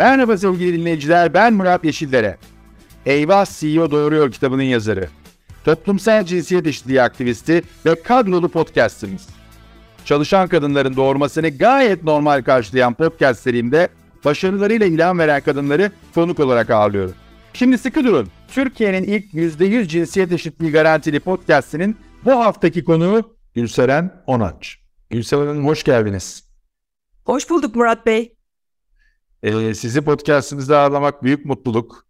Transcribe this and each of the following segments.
Merhaba sevgili dinleyiciler, ben Murat Yeşillere. Eyvah CEO Doğuruyor kitabının yazarı. Toplumsal cinsiyet eşitliği aktivisti ve kadrolu podcastimiz. Çalışan kadınların doğurmasını gayet normal karşılayan podcast serimde başarılarıyla ilham veren kadınları konuk olarak ağırlıyorum. Şimdi sıkı durun. Türkiye'nin ilk %100 cinsiyet eşitliği garantili podcastinin bu haftaki konuğu Gülseren Onaç. Gülseren Hanım hoş geldiniz. Hoş bulduk Murat Bey. Ee, sizi podcastimizde ağırlamak büyük mutluluk.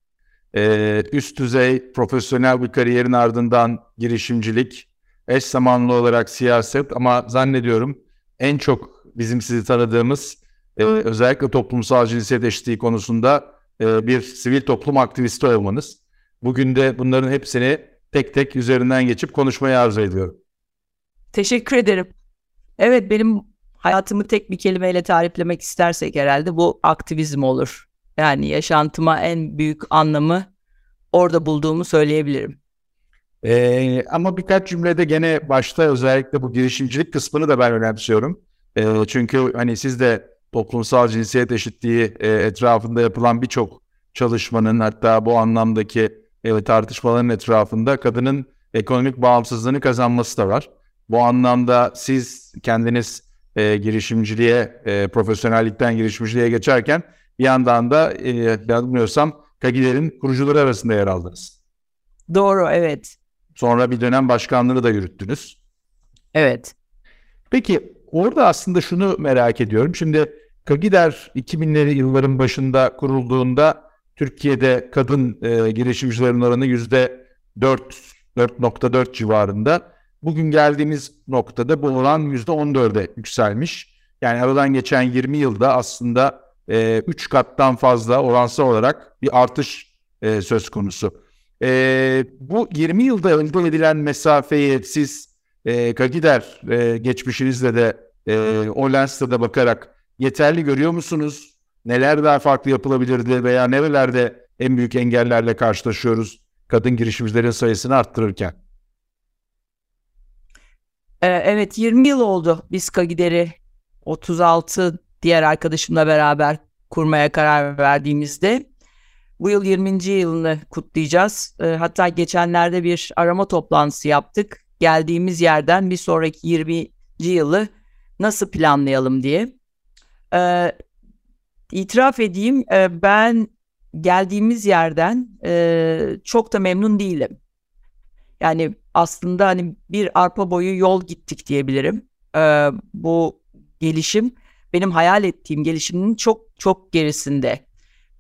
Ee, üst düzey profesyonel bir kariyerin ardından girişimcilik, eş zamanlı olarak siyaset ama zannediyorum en çok bizim sizi tanıdığımız e, özellikle toplumsal cinsiyet eşitliği konusunda e, bir sivil toplum aktivisti olmanız. Bugün de bunların hepsini tek tek üzerinden geçip konuşmayı arzu ediyorum. Teşekkür ederim. Evet benim hayatımı tek bir kelimeyle tariflemek istersek herhalde bu aktivizm olur. Yani yaşantıma en büyük anlamı orada bulduğumu söyleyebilirim. Ee, ama birkaç cümlede gene başta özellikle bu girişimcilik kısmını da ben önemsiyorum. Ee, çünkü hani siz de toplumsal cinsiyet eşitliği e, etrafında yapılan birçok çalışmanın hatta bu anlamdaki e, tartışmaların etrafında kadının ekonomik bağımsızlığını kazanması da var. Bu anlamda siz kendiniz e, girişimciliğe, e, profesyonellikten girişimciliğe geçerken bir yandan da e, bilmiyorsam Kagiler'in kurucuları arasında yer aldınız. Doğru, evet. Sonra bir dönem başkanlığını da yürüttünüz. Evet. Peki orada aslında şunu merak ediyorum. Şimdi Kagider 2000'leri yılların başında kurulduğunda Türkiye'de kadın e, girişimcilerin oranı yüzde 4, 4.4 civarında. Bugün geldiğimiz noktada bu oran yüzde 14'e yükselmiş. Yani aradan geçen 20 yılda aslında 3 e, kattan fazla oransal olarak bir artış e, söz konusu. E, bu 20 yılda elde edilen mesafeyi siz e, Kagider e, geçmişinizle de e, o lensle de bakarak yeterli görüyor musunuz? Neler daha farklı yapılabilirdi veya nerelerde en büyük engellerle karşılaşıyoruz kadın girişimcilerin sayısını arttırırken? Ee, evet 20 yıl oldu biz Kagider'i 36 diğer arkadaşımla beraber kurmaya karar verdiğimizde. Bu yıl 20. yılını kutlayacağız. Ee, hatta geçenlerde bir arama toplantısı yaptık. Geldiğimiz yerden bir sonraki 20. yılı nasıl planlayalım diye. Ee, itiraf edeyim e, ben geldiğimiz yerden e, çok da memnun değilim. Yani aslında hani bir arpa boyu yol gittik diyebilirim. Ee, bu gelişim benim hayal ettiğim gelişimin çok çok gerisinde.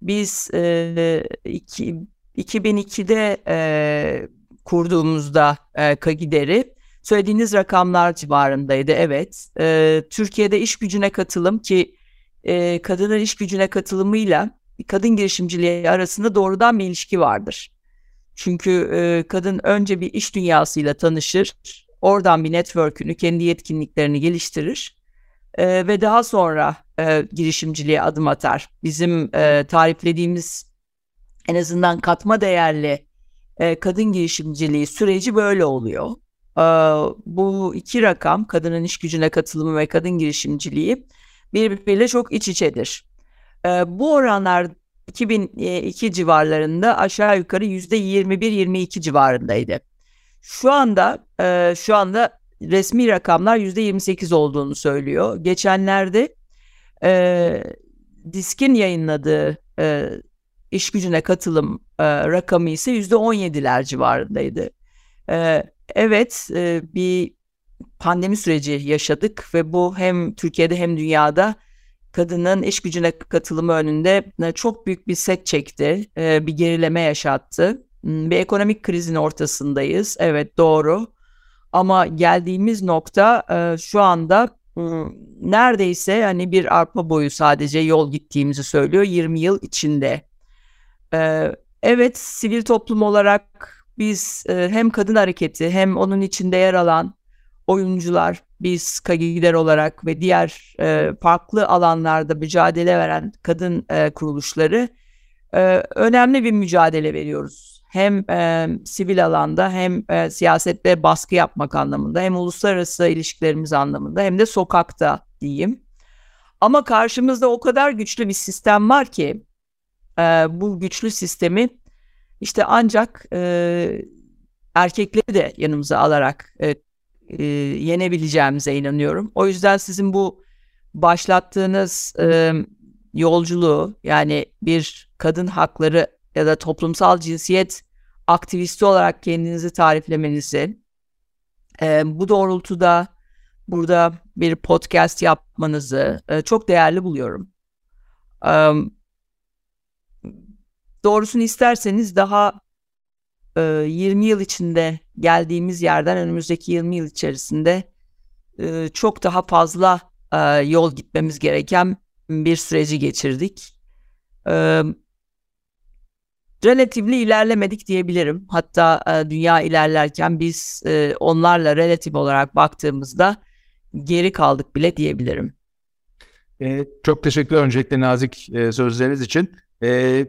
Biz e, iki, 2002'de e, kurduğumuzda e, Kagider'i söylediğiniz rakamlar civarındaydı. Evet, e, Türkiye'de iş gücüne katılım ki e, kadının iş gücüne katılımıyla kadın girişimciliği arasında doğrudan bir ilişki vardır. Çünkü e, kadın önce bir iş dünyasıyla tanışır, oradan bir network'ünü, kendi yetkinliklerini geliştirir e, ve daha sonra e, girişimciliğe adım atar. Bizim e, tariflediğimiz en azından katma değerli e, kadın girişimciliği süreci böyle oluyor. E, bu iki rakam kadının iş gücüne katılımı ve kadın girişimciliği birbiriyle çok iç içedir. E, bu oranlar 2002 civarlarında aşağı yukarı %21-22 civarındaydı. Şu anda e, şu anda resmi rakamlar %28 olduğunu söylüyor. Geçenlerde e, Disk'in yayınladığı e, iş gücüne katılım e, rakamı ise %17'ler civarındaydı. E, evet e, bir pandemi süreci yaşadık ve bu hem Türkiye'de hem dünyada kadının iş gücüne katılımı önünde e, çok büyük bir set çekti, e, bir gerileme yaşattı. Hmm, bir ekonomik krizin ortasındayız, evet doğru. Ama geldiğimiz nokta e, şu anda hmm, neredeyse hani bir arpa boyu sadece yol gittiğimizi söylüyor 20 yıl içinde. Evet, sivil toplum olarak biz hem kadın hareketi hem onun içinde yer alan oyuncular, biz Kagider olarak ve diğer e, farklı alanlarda mücadele veren kadın e, kuruluşları e, önemli bir mücadele veriyoruz. Hem e, sivil alanda hem e, siyasette baskı yapmak anlamında hem uluslararası ilişkilerimiz anlamında hem de sokakta diyeyim. Ama karşımızda o kadar güçlü bir sistem var ki e, bu güçlü sistemi işte ancak e, erkekleri de yanımıza alarak e, e, yenebileceğimize inanıyorum. O yüzden sizin bu başlattığınız e, yolculuğu yani bir kadın hakları ya da toplumsal cinsiyet aktivisti olarak kendinizi tariflemenizi e, bu doğrultuda burada bir podcast yapmanızı e, çok değerli buluyorum. E, doğrusunu isterseniz daha e, 20 yıl içinde geldiğimiz yerden önümüzdeki 20 yıl içerisinde e, çok daha fazla e, yol gitmemiz gereken bir süreci geçirdik. E, relatifli ilerlemedik diyebilirim. Hatta dünya ilerlerken biz onlarla relatif olarak baktığımızda geri kaldık bile diyebilirim. Çok teşekkürler öncelikle nazik sözleriniz için. E,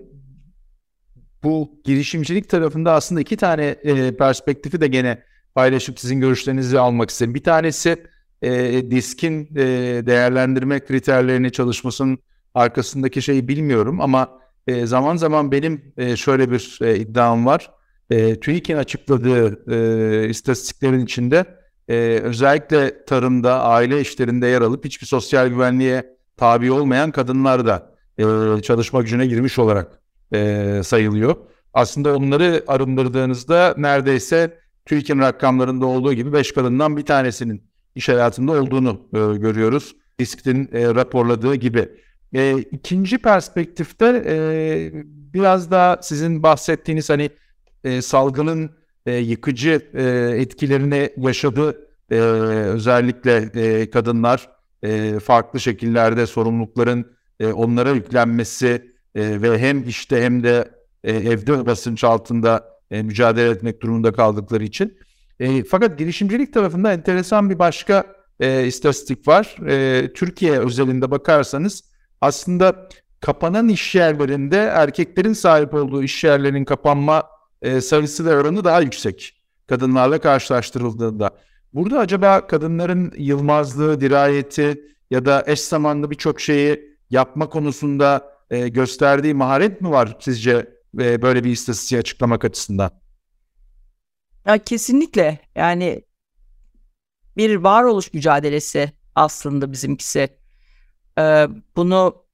bu girişimcilik tarafında aslında iki tane e, perspektifi de gene paylaşıp sizin görüşlerinizi almak isterim. Bir tanesi e, diskin e, değerlendirme kriterlerini çalışmasının arkasındaki şeyi bilmiyorum ama e, zaman zaman benim e, şöyle bir e, iddiam var. E, TÜİK'in açıkladığı e, istatistiklerin içinde e, özellikle tarımda, aile işlerinde yer alıp hiçbir sosyal güvenliğe tabi olmayan kadınlar da e, çalışma gücüne girmiş olarak e, sayılıyor. Aslında onları arındırdığınızda neredeyse TÜİK'in rakamlarında olduğu gibi 5 kadından bir tanesinin iş hayatında olduğunu e, görüyoruz. Disk'in e, raporladığı gibi. E, ikinci perspektifte e, biraz daha sizin bahsettiğiniz hani e, salgının e, yıkıcı e, etkilerini yaşadı e, özellikle e, kadınlar e, farklı şekillerde sorumlulukların e, onlara yüklenmesi e, ve hem işte hem de e, evde basınç altında e, mücadele etmek durumunda kaldıkları için. E, fakat girişimcilik tarafında enteresan bir başka e, istatistik var. E, Türkiye özelinde bakarsanız aslında kapanan iş yerlerinde erkeklerin sahip olduğu iş yerlerinin kapanma e, sayısı ve oranı daha yüksek kadınlarla karşılaştırıldığında. Burada acaba kadınların yılmazlığı, dirayeti ya da eş zamanlı birçok şeyi yapma konusunda e, gösterdiği maharet mi var sizce e, böyle bir istatistiği açıklamak açısından? Ya kesinlikle yani bir varoluş mücadelesi aslında bizimkisi. Ee, bunu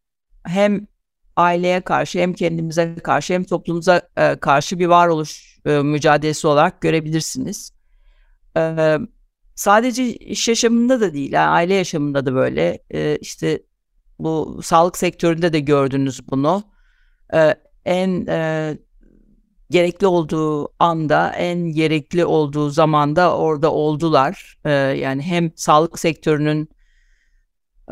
hem aileye karşı hem kendimize karşı hem toplumuza e, karşı bir varoluş e, mücadelesi olarak görebilirsiniz. E, sadece iş yaşamında da değil, yani aile yaşamında da böyle. E, işte bu sağlık sektöründe de gördünüz bunu. E, en e, gerekli olduğu anda, en gerekli olduğu zamanda orada oldular. E, yani hem sağlık sektörünün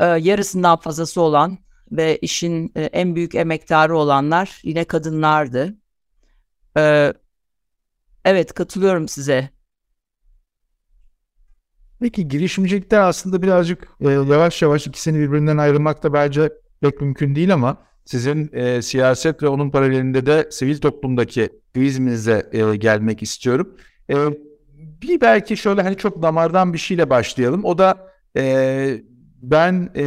e, yarısından fazlası olan ve işin e, en büyük emektarı olanlar yine kadınlardı. E, evet katılıyorum size. Peki girişimcilikten aslında birazcık e, yavaş yavaş ikisini birbirinden ayırmak da bence pek mümkün değil ama sizin e, siyaset ve onun paralelinde de sivil toplumdaki aktivizminize e, gelmek istiyorum. E, bir belki şöyle hani çok damardan bir şeyle başlayalım. O da e, ben e,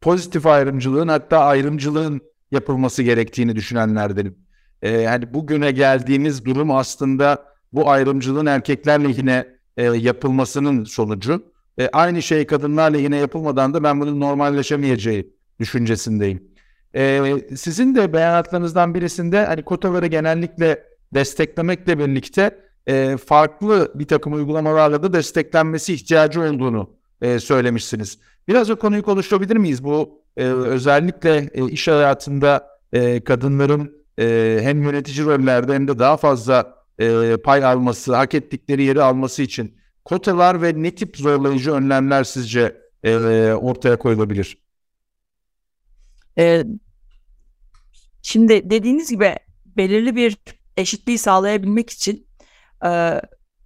pozitif ayrımcılığın hatta ayrımcılığın yapılması gerektiğini düşünenlerdenim. E, yani bugüne geldiğimiz durum aslında bu ayrımcılığın erkekler lehine e, yapılmasının sonucu. E, aynı şey kadınlar lehine yapılmadan da ben bunun normalleşemeyeceği düşüncesindeyim. E, sizin de beyanatlarınızdan birisinde hani kotaları genellikle desteklemekle birlikte e, farklı bir takım uygulamalarla da desteklenmesi ihtiyacı olduğunu e, söylemişsiniz. Biraz o konuyu konuşabilir miyiz? Bu e, özellikle e, iş hayatında e, kadınların e, hem yönetici rollerde hem de daha fazla e, pay alması, hak ettikleri yeri alması için kotalar ve ne tip zorlayıcı önlemler sizce e, ortaya koyulabilir? Ee, şimdi dediğiniz gibi belirli bir eşitliği sağlayabilmek için e,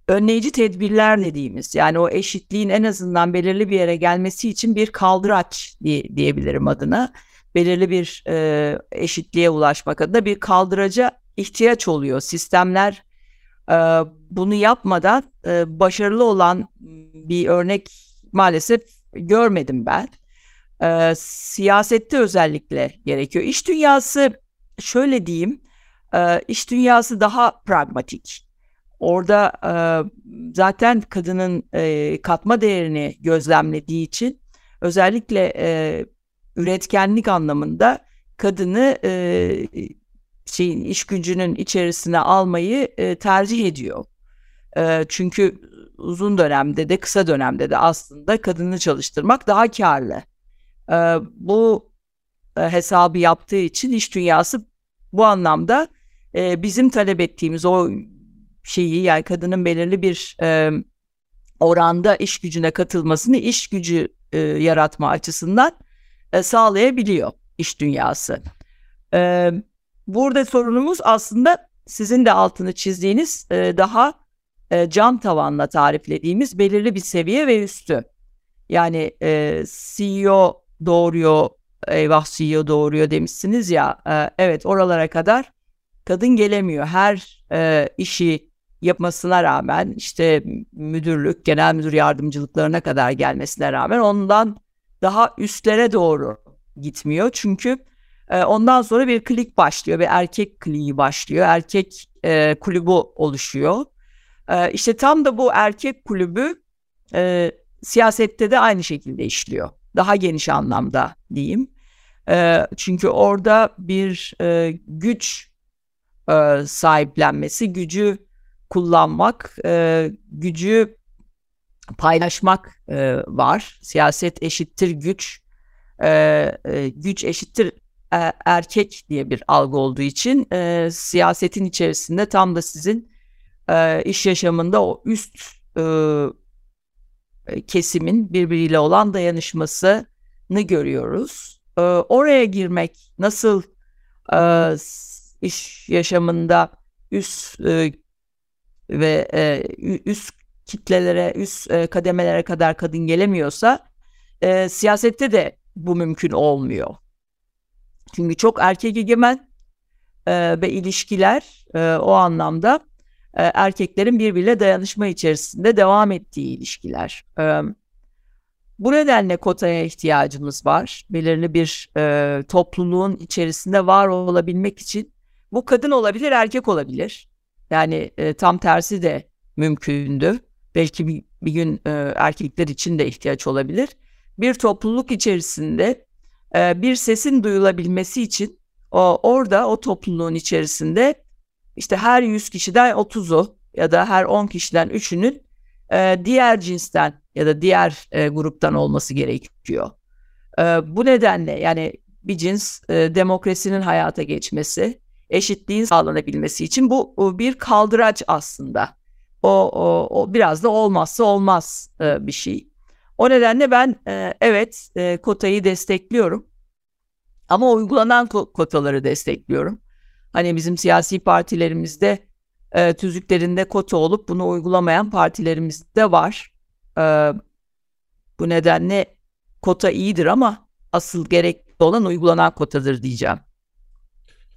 önleyici tedbirler dediğimiz yani o eşitliğin en azından belirli bir yere gelmesi için bir kaldıraç diye, diyebilirim adına. Belirli bir e, eşitliğe ulaşmak adına bir kaldıraca ihtiyaç oluyor. Sistemler bunu yapmadan e, başarılı olan bir örnek maalesef görmedim ben. E, siyasette özellikle gerekiyor. İş dünyası şöyle diyeyim, e, iş dünyası daha pragmatik. Orada e, zaten kadının katma değerini gözlemlediği için özellikle üretkenlik anlamında kadını şeyin iş gücünün içerisine almayı e, tercih ediyor. E, çünkü uzun dönemde de kısa dönemde de aslında kadını çalıştırmak daha karlı. E, bu e, hesabı yaptığı için iş dünyası bu anlamda e, bizim talep ettiğimiz o şeyi yani kadının belirli bir e, oranda iş gücüne katılmasını iş gücü e, yaratma açısından e, sağlayabiliyor iş dünyası. E, burada sorunumuz aslında sizin de altını çizdiğiniz e, daha e, cam tavanla tariflediğimiz belirli bir seviye ve üstü. Yani e, CEO doğuruyor, eyvah CEO doğuruyor demişsiniz ya. E, evet oralara kadar kadın gelemiyor. Her e, işi yapmasına rağmen işte müdürlük, genel müdür yardımcılıklarına kadar gelmesine rağmen ondan daha üstlere doğru gitmiyor. Çünkü e, ondan sonra bir klik başlıyor, bir erkek kliği başlıyor, erkek e, kulübü oluşuyor. E, işte tam da bu erkek kulübü e, siyasette de aynı şekilde işliyor. Daha geniş anlamda diyeyim. E, çünkü orada bir e, güç e, sahiplenmesi, gücü kullanmak, e, gücü paylaşmak e, var. Siyaset eşittir güç, e, e, güç eşittir erkek diye bir algı olduğu için e, siyasetin içerisinde tam da sizin e, iş yaşamında o üst e, kesimin birbiriyle olan dayanışmasını görüyoruz. E, oraya girmek nasıl e, iş yaşamında üst e, ve e, üst kitlelere, üst e, kademelere kadar kadın gelemiyorsa e, siyasette de bu mümkün olmuyor. Çünkü çok erkek egemen e, ve ilişkiler e, o anlamda e, erkeklerin birbiriyle dayanışma içerisinde devam ettiği ilişkiler. E, bu nedenle kotaya ihtiyacımız var. Belirli bir e, topluluğun içerisinde var olabilmek için bu kadın olabilir, erkek olabilir. Yani e, tam tersi de mümkündü. Belki bir, bir gün e, erkekler için de ihtiyaç olabilir. Bir topluluk içerisinde e, bir sesin duyulabilmesi için o orada o topluluğun içerisinde işte her 100 kişiden 30'u ya da her 10 kişiden 3'ünün e, diğer cinsten ya da diğer e, gruptan olması gerekiyor. Bu nedenle yani bir cins demokrasinin hayata geçmesi, eşitliğin sağlanabilmesi için bu bir kaldıraç aslında. O, o, o biraz da olmazsa olmaz bir şey. O nedenle ben e, evet e, kotayı destekliyorum. Ama uygulanan kotaları destekliyorum. Hani bizim siyasi partilerimizde e, tüzüklerinde kota olup bunu uygulamayan partilerimiz de var. E, bu nedenle kota iyidir ama asıl gerekli olan uygulanan kotadır diyeceğim.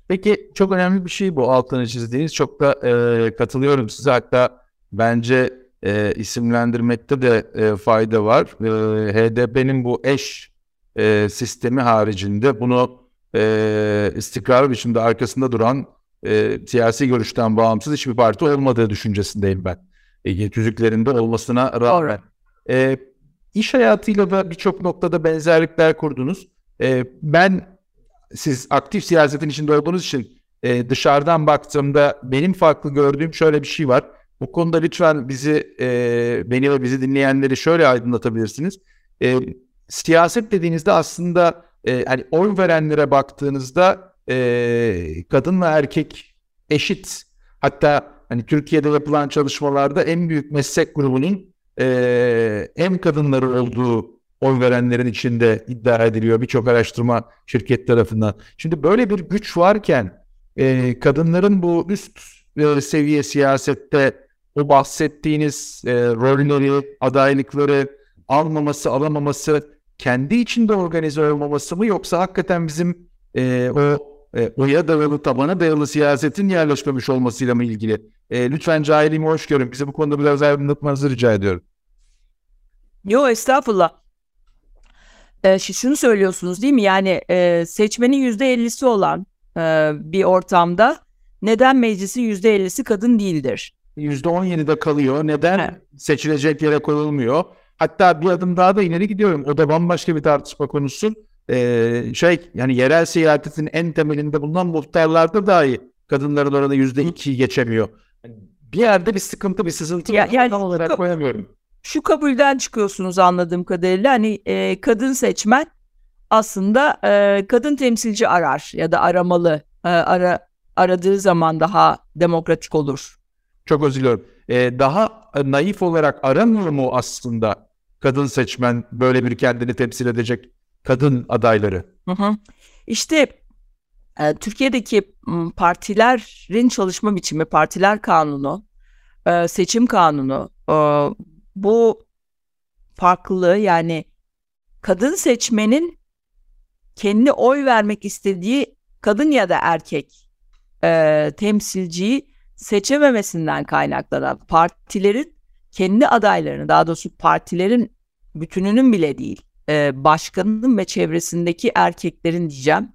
Peki çok önemli bir şey bu altını çizdiğiniz. Çok da e, katılıyorum size. Hatta bence e, isimlendirmekte de e, fayda var. E, HDP'nin bu eş e, sistemi haricinde bunu e, istikrarlı biçimde arkasında duran e, siyasi görüşten bağımsız hiçbir parti olmadığı düşüncesindeyim ben. E, tüzüklerinde olmasına rağmen. E, iş hayatıyla da birçok noktada benzerlikler kurdunuz. E, ben siz aktif siyasetin içinde olduğunuz için e, dışarıdan baktığımda benim farklı gördüğüm şöyle bir şey var. Bu konuda lütfen bizi, e, beni ve bizi dinleyenleri şöyle aydınlatabilirsiniz. E, siyaset dediğinizde aslında e, hani oy verenlere baktığınızda e, kadın ve erkek eşit. Hatta hani Türkiye'de yapılan çalışmalarda en büyük meslek grubunun e, hem kadınları olduğu oy verenlerin içinde iddia ediliyor birçok araştırma şirket tarafından. Şimdi böyle bir güç varken e, kadınların bu üst e, seviye siyasette o bahsettiğiniz e, rolleri, adaylıkları almaması, alamaması kendi içinde organize olmaması mı yoksa hakikaten bizim e, o e, oya dayalı, tabana dayalı siyasetin yerleşmemiş olmasıyla mı ilgili? E, lütfen cahilimi hoş görün. Bize bu konuda biraz aydınlatmanızı rica ediyorum. Yo estağfurullah. Ee, şunu söylüyorsunuz değil mi? Yani e, seçmenin yüzde ellisi olan e, bir ortamda neden meclisin %50'si kadın değildir? %17'de kalıyor. Neden evet. seçilecek yere koyulmuyor? Hatta bir adım daha da ileri gidiyorum. O da bambaşka bir tartışma konusu. Ee, şey yani yerel siyasetin en temelinde bulunan muhtarlarda dahi kadınların oranı %2'yi geçemiyor. Bir yerde bir sıkıntı, bir sızıntı ya, yani, olarak koyamıyorum. Şu kabulden çıkıyorsunuz anladığım kadarıyla. Hani e, kadın seçmen aslında e, kadın temsilci arar ya da aramalı. E, ara aradığı zaman daha demokratik olur. Çok özür diliyorum. Ee, daha naif olarak aramıyor mu aslında kadın seçmen böyle bir kendini temsil edecek kadın adayları? Hı hı. İşte e, Türkiye'deki partilerin çalışma biçimi, partiler kanunu, e, seçim kanunu e, bu farklılığı yani kadın seçmenin kendi oy vermek istediği kadın ya da erkek e, temsilciyi seçememesinden kaynaklanan partilerin kendi adaylarını daha doğrusu partilerin bütününün bile değil e, başkanının ve çevresindeki erkeklerin diyeceğim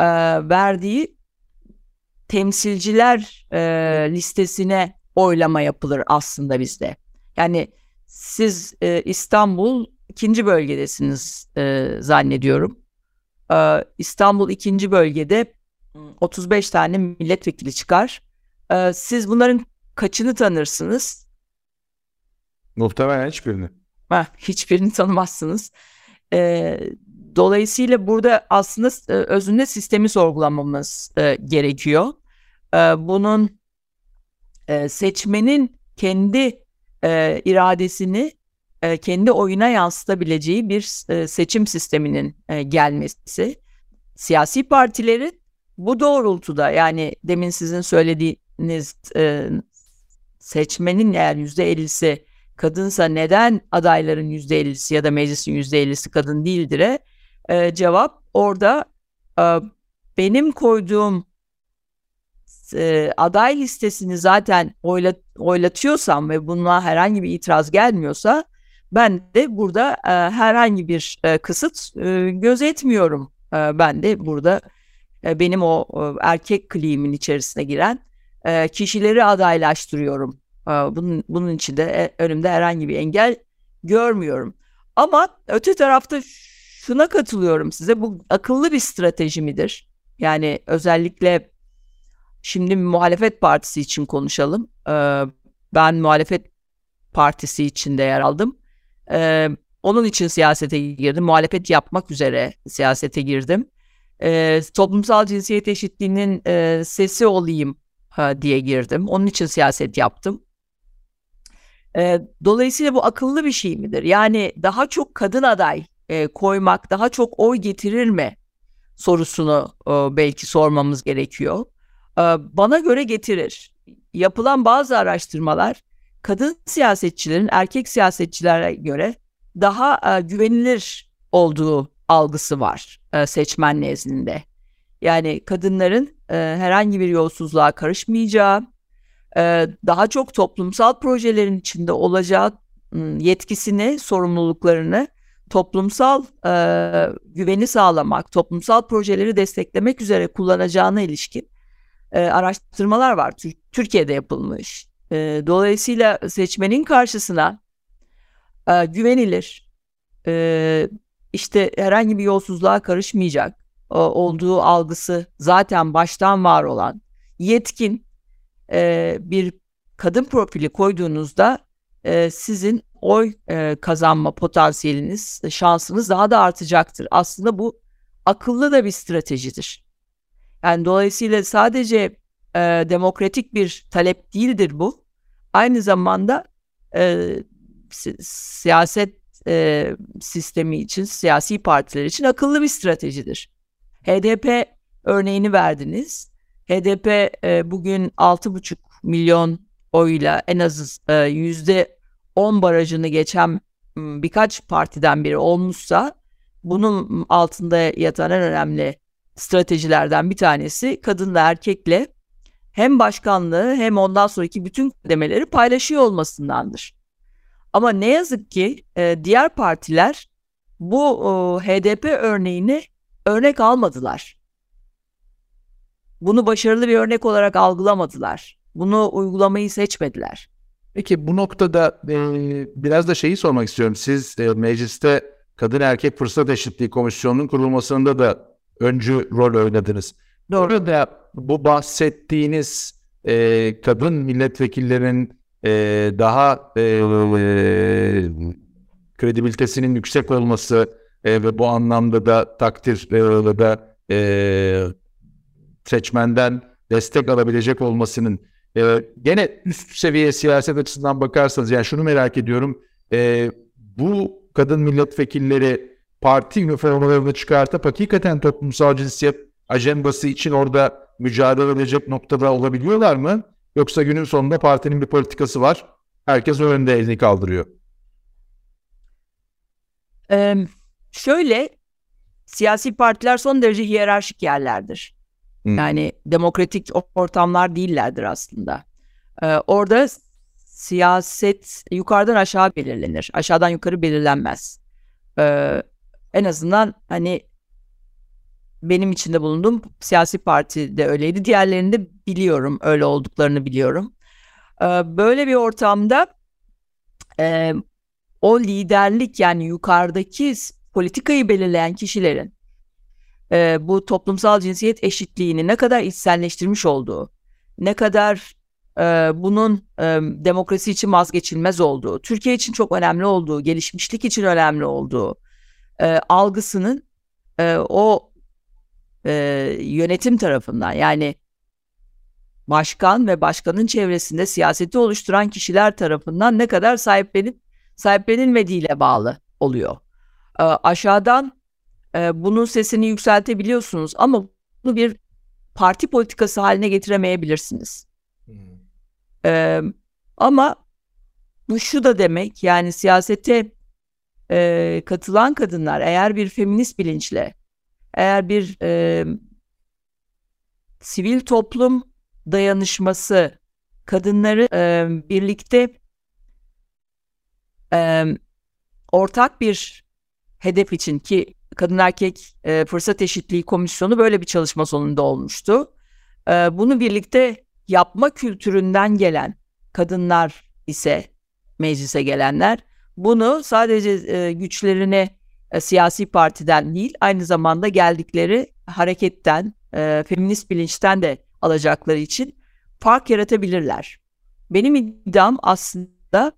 e, verdiği temsilciler e, listesine oylama yapılır aslında bizde. Yani siz e, İstanbul ikinci bölgedesiniz e, zannediyorum. E, İstanbul ikinci bölgede 35 tane milletvekili çıkar. E, siz bunların kaçını tanırsınız? Muhtemelen hiçbirini. Heh, hiçbirini tanımazsınız. E, dolayısıyla burada aslında e, özünde sistemi sorgulamamız e, gerekiyor. E, bunun e, seçmenin kendi e, iradesini e, kendi oyuna yansıtabileceği bir e, seçim sisteminin e, gelmesi. Siyasi partilerin bu doğrultuda yani demin sizin söylediğiniz e, seçmenin eğer yüzde ellisi kadınsa neden adayların yüzde ellisi ya da meclisin yüzde ellisi kadın değildir'e e, cevap orada e, benim koyduğum e, aday listesini zaten oylat, oylatıyorsam ve buna herhangi bir itiraz gelmiyorsa ben de burada e, herhangi bir e, kısıt e, gözetmiyorum. E, ben de burada e, benim o e, erkek kliğimin içerisine giren e, kişileri adaylaştırıyorum. E, bunun, bunun için de e, önümde herhangi bir engel görmüyorum. Ama öte tarafta şuna katılıyorum size bu akıllı bir strateji midir? Yani özellikle Şimdi muhalefet partisi için konuşalım. Ee, ben muhalefet partisi içinde yer aldım. Ee, onun için siyasete girdim. Muhalefet yapmak üzere siyasete girdim. Ee, toplumsal cinsiyet eşitliğinin e, sesi olayım diye girdim. Onun için siyaset yaptım. E, dolayısıyla bu akıllı bir şey midir? Yani daha çok kadın aday e, koymak daha çok oy getirir mi sorusunu e, belki sormamız gerekiyor. Ee, bana göre getirir. Yapılan bazı araştırmalar kadın siyasetçilerin erkek siyasetçilere göre daha e, güvenilir olduğu algısı var e, seçmen nezdinde. Yani kadınların e, herhangi bir yolsuzluğa karışmayacağı, daha çok toplumsal projelerin içinde olacağı yetkisini, sorumluluklarını toplumsal güveni sağlamak, toplumsal projeleri desteklemek üzere kullanacağına ilişkin e, araştırmalar var. Türkiye'de yapılmış. E, dolayısıyla seçmenin karşısına e, güvenilir, e, işte herhangi bir yolsuzluğa karışmayacak e, olduğu algısı zaten baştan var olan yetkin e, bir kadın profili koyduğunuzda e, sizin oy e, kazanma potansiyeliniz, şansınız daha da artacaktır. Aslında bu akıllı da bir stratejidir. Yani dolayısıyla sadece e, demokratik bir talep değildir bu. Aynı zamanda e, si- siyaset e, sistemi için, siyasi partiler için akıllı bir stratejidir. HDP örneğini verdiniz. HDP e, bugün 6,5 milyon oyla en az e, yüzde 10 barajını geçen birkaç partiden biri olmuşsa bunun altında yatan en önemli stratejilerden bir tanesi kadınla erkekle hem başkanlığı hem ondan sonraki bütün kademeleri paylaşıyor olmasındandır. Ama ne yazık ki e, diğer partiler bu HDP örneğini örnek almadılar. bunu başarılı bir örnek olarak algılamadılar. Bunu uygulamayı seçmediler. Peki bu noktada e, biraz da şeyi sormak istiyorum. Siz e, mecliste Kadın Erkek Fırsat Eşitliği Komisyonu'nun kurulmasında da öncü rol oynadınız. Doğru. Burada bu bahsettiğiniz e, kadın milletvekillerin e, daha e, e, kredibilitesinin yüksek olması e, ve bu anlamda da takdir e, da e, seçmenden destek alabilecek olmasının e, gene üst seviye siyaset açısından bakarsanız yani şunu merak ediyorum e, bu kadın milletvekilleri parti üniformalarını çıkartıp hakikaten toplumsal cinsiyet ajandası için orada mücadele edecek noktada olabiliyorlar mı? Yoksa günün sonunda partinin bir politikası var. Herkes önünde elini kaldırıyor. Ee, şöyle siyasi partiler son derece hiyerarşik yerlerdir. Hmm. Yani demokratik ortamlar değillerdir aslında. Ee, orada siyaset yukarıdan aşağı belirlenir. Aşağıdan yukarı belirlenmez. Ee, en azından hani benim içinde bulunduğum siyasi parti de öyleydi. Diğerlerini de biliyorum. Öyle olduklarını biliyorum. Ee, böyle bir ortamda e, o liderlik yani yukarıdaki politikayı belirleyen kişilerin e, bu toplumsal cinsiyet eşitliğini ne kadar içselleştirmiş olduğu, ne kadar e, bunun e, demokrasi için vazgeçilmez olduğu, Türkiye için çok önemli olduğu, gelişmişlik için önemli olduğu e, algısının e, o e, yönetim tarafından yani başkan ve başkanın çevresinde siyaseti oluşturan kişiler tarafından ne kadar sahiplenip sahiplenilmediğiyle bağlı oluyor. E, aşağıdan e, bunun sesini yükseltebiliyorsunuz ama bunu bir parti politikası haline getiremeyebilirsiniz. Hmm. E, ama bu şu da demek yani siyasete e, katılan kadınlar eğer bir feminist bilinçle, eğer bir e, sivil toplum dayanışması kadınları e, birlikte e, ortak bir hedef için ki kadın erkek e, fırsat eşitliği komisyonu böyle bir çalışma sonunda olmuştu. E, bunu birlikte yapma kültüründen gelen kadınlar ise meclise gelenler bunu sadece e, güçlerini e, siyasi partiden değil aynı zamanda geldikleri hareketten, e, feminist bilinçten de alacakları için fark yaratabilirler. Benim iddiam aslında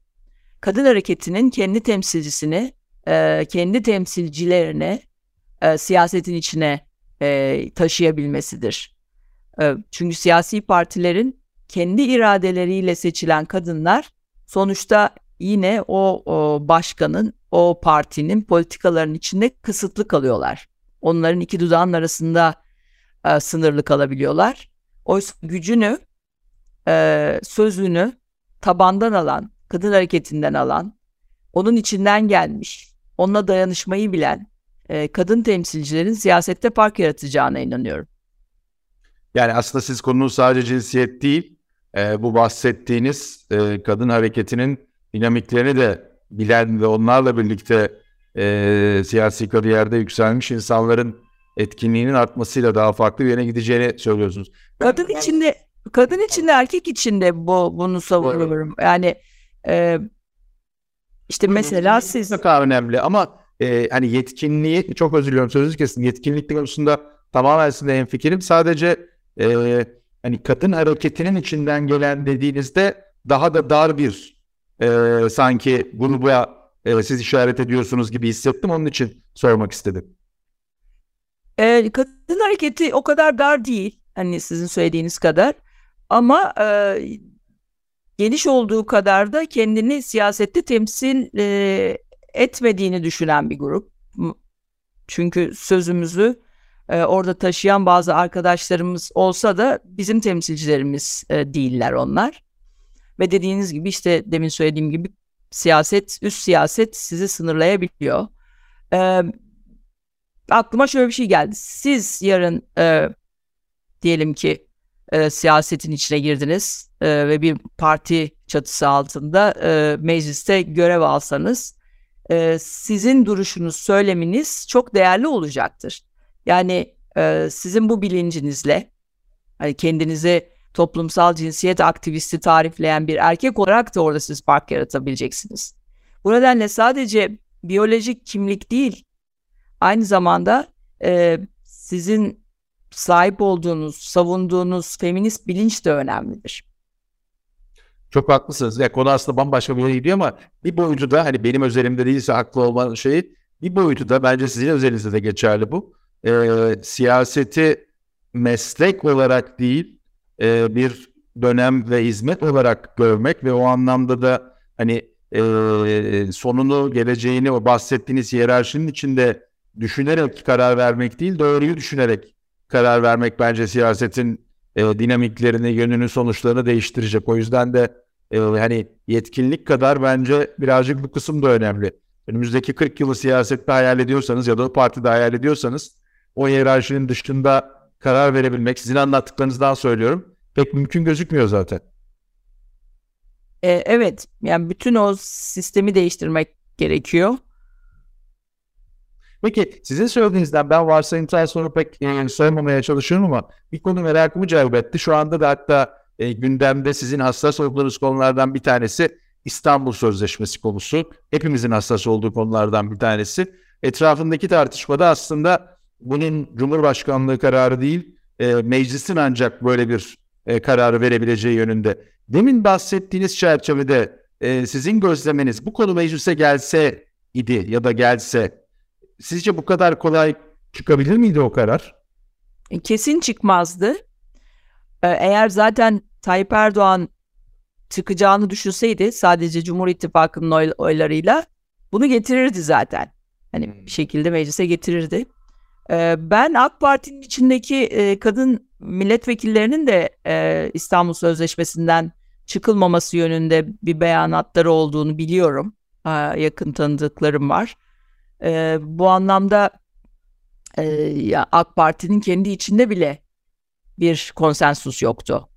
kadın hareketinin kendi temsilcisini, e, kendi temsilcilerini e, siyasetin içine e, taşıyabilmesidir. E, çünkü siyasi partilerin kendi iradeleriyle seçilen kadınlar sonuçta yine o, o başkanın, o partinin politikalarının içinde kısıtlı kalıyorlar. Onların iki dudağın arasında e, sınırlı kalabiliyorlar. Oysa gücünü, e, sözünü tabandan alan, kadın hareketinden alan, onun içinden gelmiş, onunla dayanışmayı bilen e, kadın temsilcilerin siyasette fark yaratacağına inanıyorum. Yani aslında siz konunun sadece cinsiyet değil, e, bu bahsettiğiniz e, kadın hareketinin dinamiklerini de bilen ve onlarla birlikte e, siyasi kariyerde yükselmiş insanların etkinliğinin artmasıyla daha farklı bir yere gideceğini söylüyorsunuz. Kadın içinde kadın içinde erkek içinde bu bunu savunuyorum. Yani e, işte mesela siz daha önemli ama e, hani yetkinliği çok özür diliyorum sözünüzü kesin yetkinlik konusunda tamamen sizinle en fikrim. Sadece e, hani kadın hareketinin içinden gelen dediğinizde daha da dar bir e, sanki bunu buraya e, siz işaret ediyorsunuz gibi hissettim. Onun için sormak istedim. E, kadın hareketi o kadar dar değil. Hani sizin söylediğiniz kadar. Ama e, geniş olduğu kadar da kendini siyasette temsil e, etmediğini düşünen bir grup. Çünkü sözümüzü e, orada taşıyan bazı arkadaşlarımız olsa da bizim temsilcilerimiz e, değiller onlar. Ve dediğiniz gibi işte demin söylediğim gibi siyaset, üst siyaset sizi sınırlayabiliyor. E, aklıma şöyle bir şey geldi. Siz yarın e, diyelim ki e, siyasetin içine girdiniz e, ve bir parti çatısı altında e, mecliste görev alsanız e, sizin duruşunuz, söyleminiz çok değerli olacaktır. Yani e, sizin bu bilincinizle Hani kendinizi toplumsal cinsiyet aktivisti tarifleyen bir erkek olarak da orada siz fark yaratabileceksiniz. Bu nedenle sadece biyolojik kimlik değil, aynı zamanda e, sizin sahip olduğunuz, savunduğunuz feminist bilinç de önemlidir. Çok haklısınız. Ya konu aslında bambaşka bir yere gidiyor ama bir boyutu da hani benim özelimde değilse haklı olman şeyi bir boyutu da bence sizin özelinizde de geçerli bu. Ee, siyaseti meslek olarak değil e, bir dönem ve hizmet olarak görmek ve o anlamda da hani e, sonunu, geleceğini o bahsettiğiniz hiyerarşinin içinde düşünerek karar vermek değil, doğruyu düşünerek karar vermek bence siyasetin e, dinamiklerini, yönünü, sonuçlarını değiştirecek. O yüzden de e, hani yetkinlik kadar bence birazcık bu kısım da önemli. Önümüzdeki 40 yılı siyasette hayal ediyorsanız ya da o partide hayal ediyorsanız o hiyerarşinin dışında karar verebilmek, sizin anlattıklarınızdan söylüyorum, pek mümkün gözükmüyor zaten. E, evet, yani bütün o sistemi değiştirmek gerekiyor. Peki sizin söylediğinizden ben varsayımsal soru pek e, söylememeye çalışıyorum ama bir konu merakımı celbetti. Şu anda da hatta e, gündemde sizin hassas olduğunuz konulardan bir tanesi İstanbul Sözleşmesi konusu. Hepimizin hassas olduğu konulardan bir tanesi. Etrafındaki tartışmada aslında bunun Cumhurbaşkanlığı kararı değil, e, meclisin ancak böyle bir e, kararı verebileceği yönünde. Demin bahsettiğiniz çerçevede e, sizin gözlemeniz bu konu meclise gelse idi ya da gelse sizce bu kadar kolay çıkabilir miydi o karar? E, kesin çıkmazdı. E, eğer zaten Tayyip Erdoğan çıkacağını düşünseydi sadece Cumhur İttifakı'nın oy, oylarıyla bunu getirirdi zaten. Hani bir şekilde meclise getirirdi. Ee, ben AK Parti'nin içindeki e, kadın milletvekillerinin de e, İstanbul Sözleşmesi'nden çıkılmaması yönünde bir beyanatları olduğunu biliyorum. Yakın tanıdıklarım var. Ee, bu anlamda e, ya AK Parti'nin kendi içinde bile bir konsensus yoktu.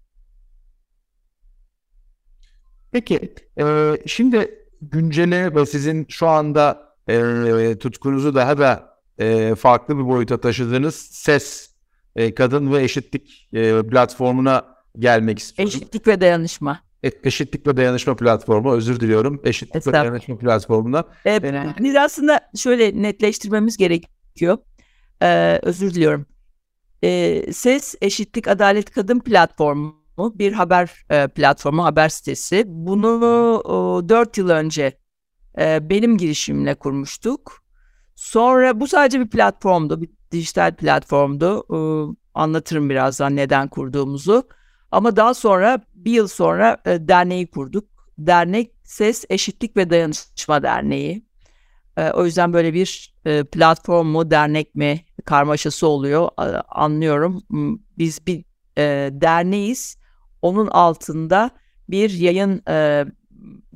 Peki, e, şimdi güncele ve sizin şu anda e, tutkunuzu daha da e, farklı bir boyuta taşıdığınız ses e, kadın ve eşitlik e, platformuna gelmek istiyorum. Eşitlik ve dayanışma. Eşitlik ve dayanışma platformu özür diliyorum. Eşitlik ve dayanışma platformuna. Ee, biz aslında şöyle netleştirmemiz gerekiyor. Ee, özür diliyorum. E, Ses Eşitlik Adalet Kadın platformu bir haber e, platformu, haber sitesi. Bunu e, 4 yıl önce e, benim girişimimle kurmuştuk. Sonra bu sadece bir platformdu, bir dijital platformdu. E, anlatırım birazdan neden kurduğumuzu. Ama daha sonra bir yıl sonra e, derneği kurduk. Dernek Ses Eşitlik ve Dayanışma Derneği. E, o yüzden böyle bir e, platform mu, dernek mi karmaşası oluyor e, anlıyorum. Biz bir e, derneğiz. Onun altında bir yayın, e,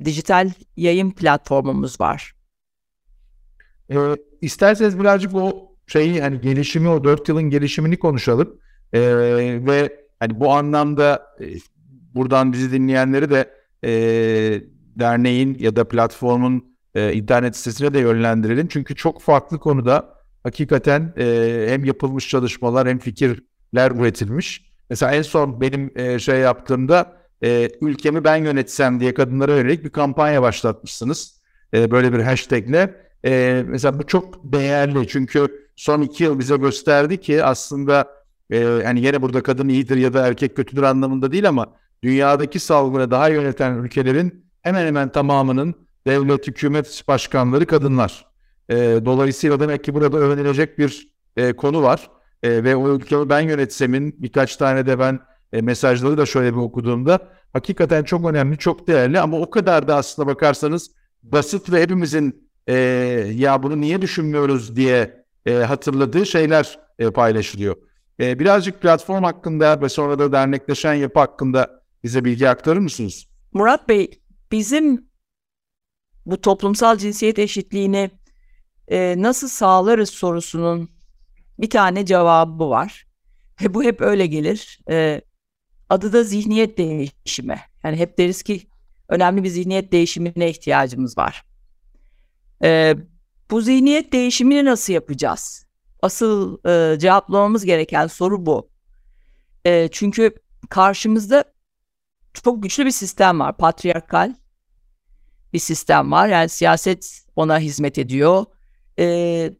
dijital yayın platformumuz var. E, isterseniz birazcık o şeyi hani gelişimi o dört yılın gelişimini konuşalım. E, ve hani bu anlamda e, buradan bizi dinleyenleri de e, derneğin ya da platformun e, internet sitesine de yönlendirelim. Çünkü çok farklı konuda hakikaten e, hem yapılmış çalışmalar hem fikirler üretilmiş. Mesela en son benim e, şey yaptığımda e, ülkemi ben yönetsem diye kadınlara yönelik bir kampanya başlatmışsınız. E, böyle bir hashtagle. E, mesela bu çok değerli çünkü son iki yıl bize gösterdi ki aslında e, yani yine burada kadın iyidir ya da erkek kötüdür anlamında değil ama dünyadaki salgını daha yöneten ülkelerin hemen hemen tamamının devlet, hükümet başkanları kadınlar. E, dolayısıyla demek ki burada öğrenilecek bir e, konu var. E, ve o ülkemi ben yönetsemin birkaç tane de ben mesajları da şöyle bir okuduğumda hakikaten çok önemli, çok değerli ama o kadar da aslında bakarsanız basit ve hepimizin ya bunu niye düşünmüyoruz diye hatırladığı şeyler paylaşılıyor. E, birazcık platform hakkında ve sonra da dernekleşen yapı hakkında bize bilgi aktarır mısınız? Murat Bey, bizim bu toplumsal cinsiyet eşitliğini e, nasıl sağlarız sorusunun bir tane cevabı var. Ve bu hep öyle gelir. E, adı da zihniyet değişimi. Yani hep deriz ki önemli bir zihniyet değişimine ihtiyacımız var. E, bu zihniyet değişimini nasıl yapacağız? Asıl e, cevaplamamız gereken soru bu. E, çünkü karşımızda çok güçlü bir sistem var. Patriarkal bir sistem var. Yani siyaset ona hizmet ediyor. E,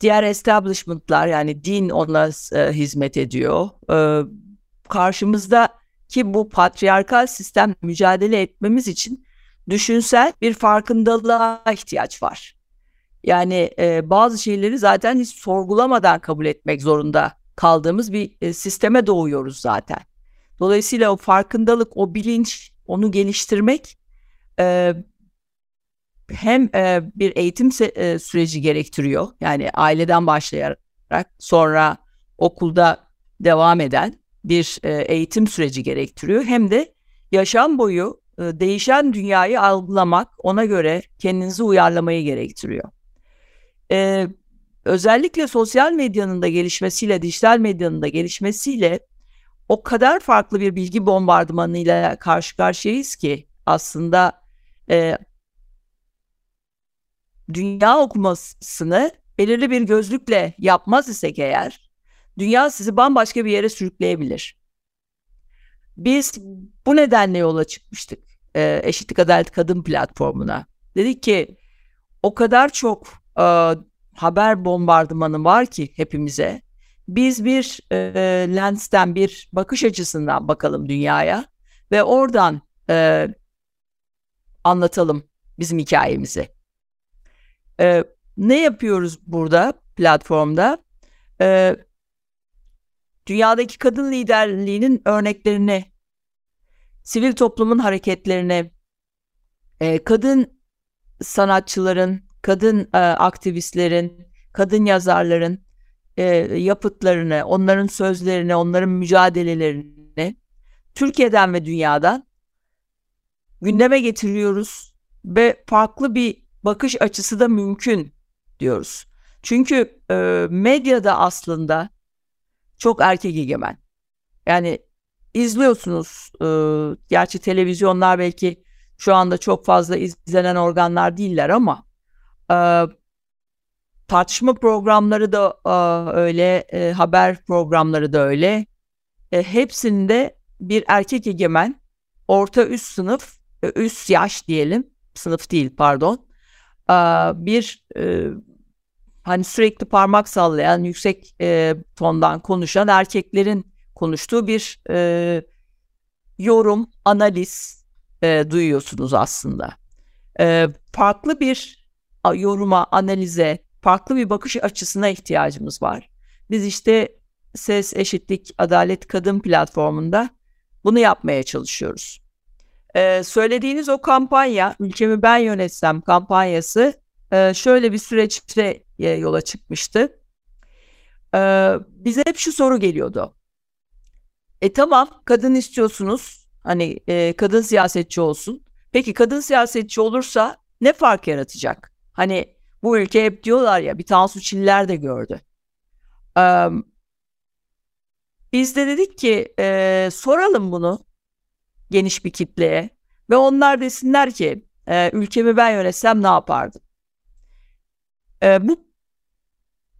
diğer establishment'lar yani din ona e, hizmet ediyor. E, karşımızda ki bu patriarkal sistem mücadele etmemiz için düşünsel bir farkındalığa ihtiyaç var. Yani e, bazı şeyleri zaten hiç sorgulamadan kabul etmek zorunda kaldığımız bir e, sisteme doğuyoruz zaten. Dolayısıyla o farkındalık, o bilinç, onu geliştirmek e, hem e, bir eğitim e, süreci gerektiriyor. Yani aileden başlayarak sonra okulda devam eden bir e, eğitim süreci gerektiriyor. Hem de yaşam boyu e, değişen dünyayı algılamak, ona göre kendinizi uyarlamayı gerektiriyor. E, özellikle sosyal medyanın da gelişmesiyle, dijital medyanın da gelişmesiyle o kadar farklı bir bilgi bombardımanıyla karşı karşıyayız ki aslında e, dünya okumasını belirli bir gözlükle yapmaz isek eğer, dünya sizi bambaşka bir yere sürükleyebilir. Biz bu nedenle yola çıkmıştık e, Eşitlik Adalet Kadın platformuna. Dedik ki o kadar çok e, haber bombardımanı var ki hepimize. Biz bir e, lensten, bir bakış açısından bakalım dünyaya ve oradan e, anlatalım bizim hikayemizi. E, ne yapıyoruz burada platformda? E, dünyadaki kadın liderliğinin örneklerini, sivil toplumun hareketlerini, e, kadın sanatçıların, kadın e, aktivistlerin, kadın yazarların e, yapıtlarını, onların sözlerini, onların mücadelelerini Türkiye'den ve dünyadan gündeme getiriyoruz ve farklı bir bakış açısı da mümkün diyoruz. Çünkü e, medyada aslında çok erkek egemen. Yani izliyorsunuz. E, gerçi televizyonlar belki şu anda çok fazla izlenen organlar değiller ama e, tartışma programları da e, öyle, e, haber programları da öyle. E, hepsinde bir erkek egemen, orta üst sınıf, e, üst yaş diyelim, sınıf değil pardon, e, bir e, hani sürekli parmak sallayan, yüksek e, tondan konuşan erkeklerin konuştuğu bir e, yorum, analiz e, duyuyorsunuz aslında. E, farklı bir yoruma, analize, farklı bir bakış açısına ihtiyacımız var. Biz işte Ses, Eşitlik, Adalet, Kadın platformunda bunu yapmaya çalışıyoruz. Ee, söylediğiniz o kampanya, Ülkemi Ben Yönetsem kampanyası e, şöyle bir süreçte e, yola çıkmıştı. E, bize hep şu soru geliyordu. E tamam kadın istiyorsunuz, hani e, kadın siyasetçi olsun. Peki kadın siyasetçi olursa ne fark yaratacak? Hani bu ülke hep diyorlar ya bir Tansu Çiller de gördü. Ee, biz de dedik ki e, soralım bunu geniş bir kitleye ve onlar desinler ki e, ülkemi ben yönetsem ne yapardım? E, bu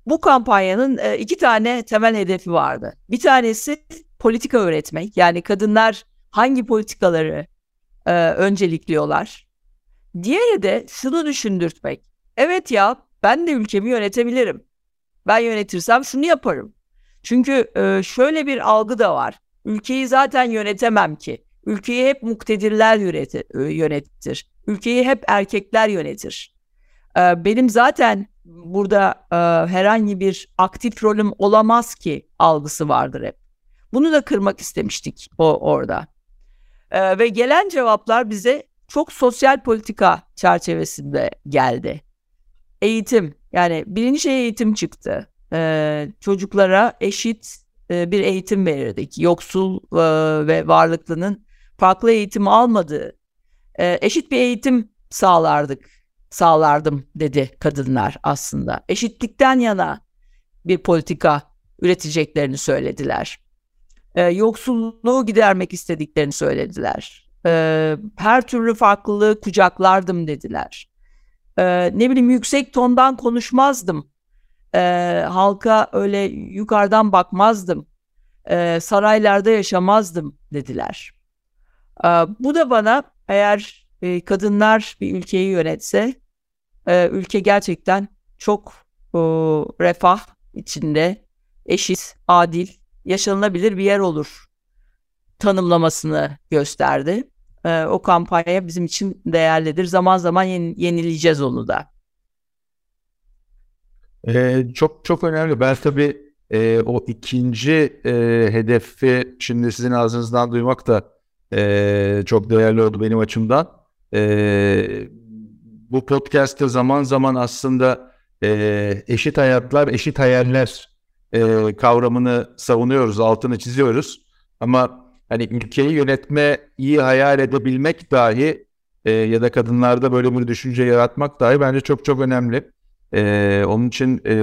bu kampanyanın e, iki tane temel hedefi vardı. Bir tanesi politika öğretmek. Yani kadınlar hangi politikaları e, öncelikliyorlar. Diğeri de şunu düşündürtmek. Evet ya ben de ülkemi yönetebilirim. Ben yönetirsem şunu yaparım. Çünkü e, şöyle bir algı da var. Ülkeyi zaten yönetemem ki. Ülkeyi hep muktedirler yönetir. E. Ülkeyi hep erkekler yönetir. E, benim zaten burada herhangi bir aktif rolüm olamaz ki algısı vardır hep. Bunu da kırmak istemiştik o orada. Ve gelen cevaplar bize çok sosyal politika çerçevesinde geldi. Eğitim yani birinci şey eğitim çıktı. Ee, çocuklara eşit e, bir eğitim verirdik. Yoksul e, ve varlıklının farklı eğitim almadığı e, eşit bir eğitim sağlardık sağlardım dedi kadınlar aslında. Eşitlikten yana bir politika üreteceklerini söylediler. E, yoksulluğu gidermek istediklerini söylediler. E, her türlü farklılığı kucaklardım dediler. E, ne bileyim yüksek tondan konuşmazdım. E, halka öyle yukarıdan bakmazdım. e, saraylarda yaşamazdım dediler. E, bu da bana eğer e, kadınlar bir ülkeyi yönetse e, ülke gerçekten çok e, refah içinde eşit, adil, yaşanılabilir bir yer olur tanımlamasını gösterdi. E, o kampanya bizim için değerlidir. Zaman zaman yenileyeceğiz onu da. Ee, çok çok önemli. Ben tabii e, o ikinci e, hedefi şimdi sizin ağzınızdan duymak da e, çok değerli oldu benim açımdan. E, bu podcast'te zaman zaman aslında e, eşit hayatlar, eşit hayaller e, kavramını savunuyoruz, altını çiziyoruz. Ama hani ülkeyi yönetme, iyi hayal edebilmek dahi e, ya da kadınlarda böyle bir düşünce yaratmak dahi bence çok çok önemli. E, onun için e,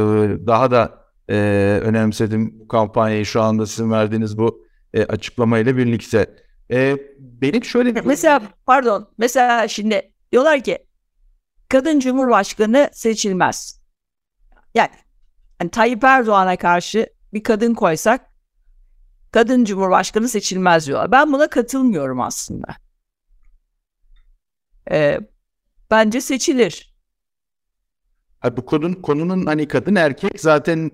daha da e, önemsedim bu kampanyayı şu anda sizin verdiğiniz bu e, açıklamayla birlikte. E, benim şöyle. Mesela pardon mesela şimdi diyorlar ki kadın cumhurbaşkanı seçilmez. Yani hani Tayyip Erdoğan'a karşı bir kadın koysak kadın cumhurbaşkanı seçilmez diyorlar. Ben buna katılmıyorum aslında. Ee, bence seçilir. bu konunun, konunun hani kadın erkek zaten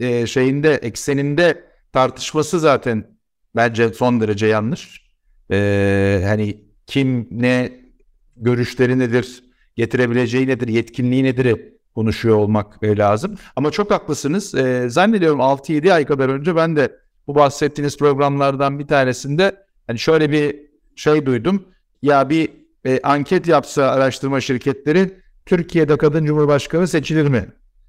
e, şeyinde ekseninde tartışması zaten bence son derece yanlış. E, hani kim ne görüşleri nedir, getirebileceği nedir, yetkinliği nedir konuşuyor olmak e, lazım. Ama çok haklısınız. E, zannediyorum 6-7 ay kadar önce ben de bu bahsettiğiniz programlardan bir tanesinde hani şöyle bir şey duydum. Ya bir e, anket yapsa araştırma şirketleri Türkiye'de kadın cumhurbaşkanı seçilir mi?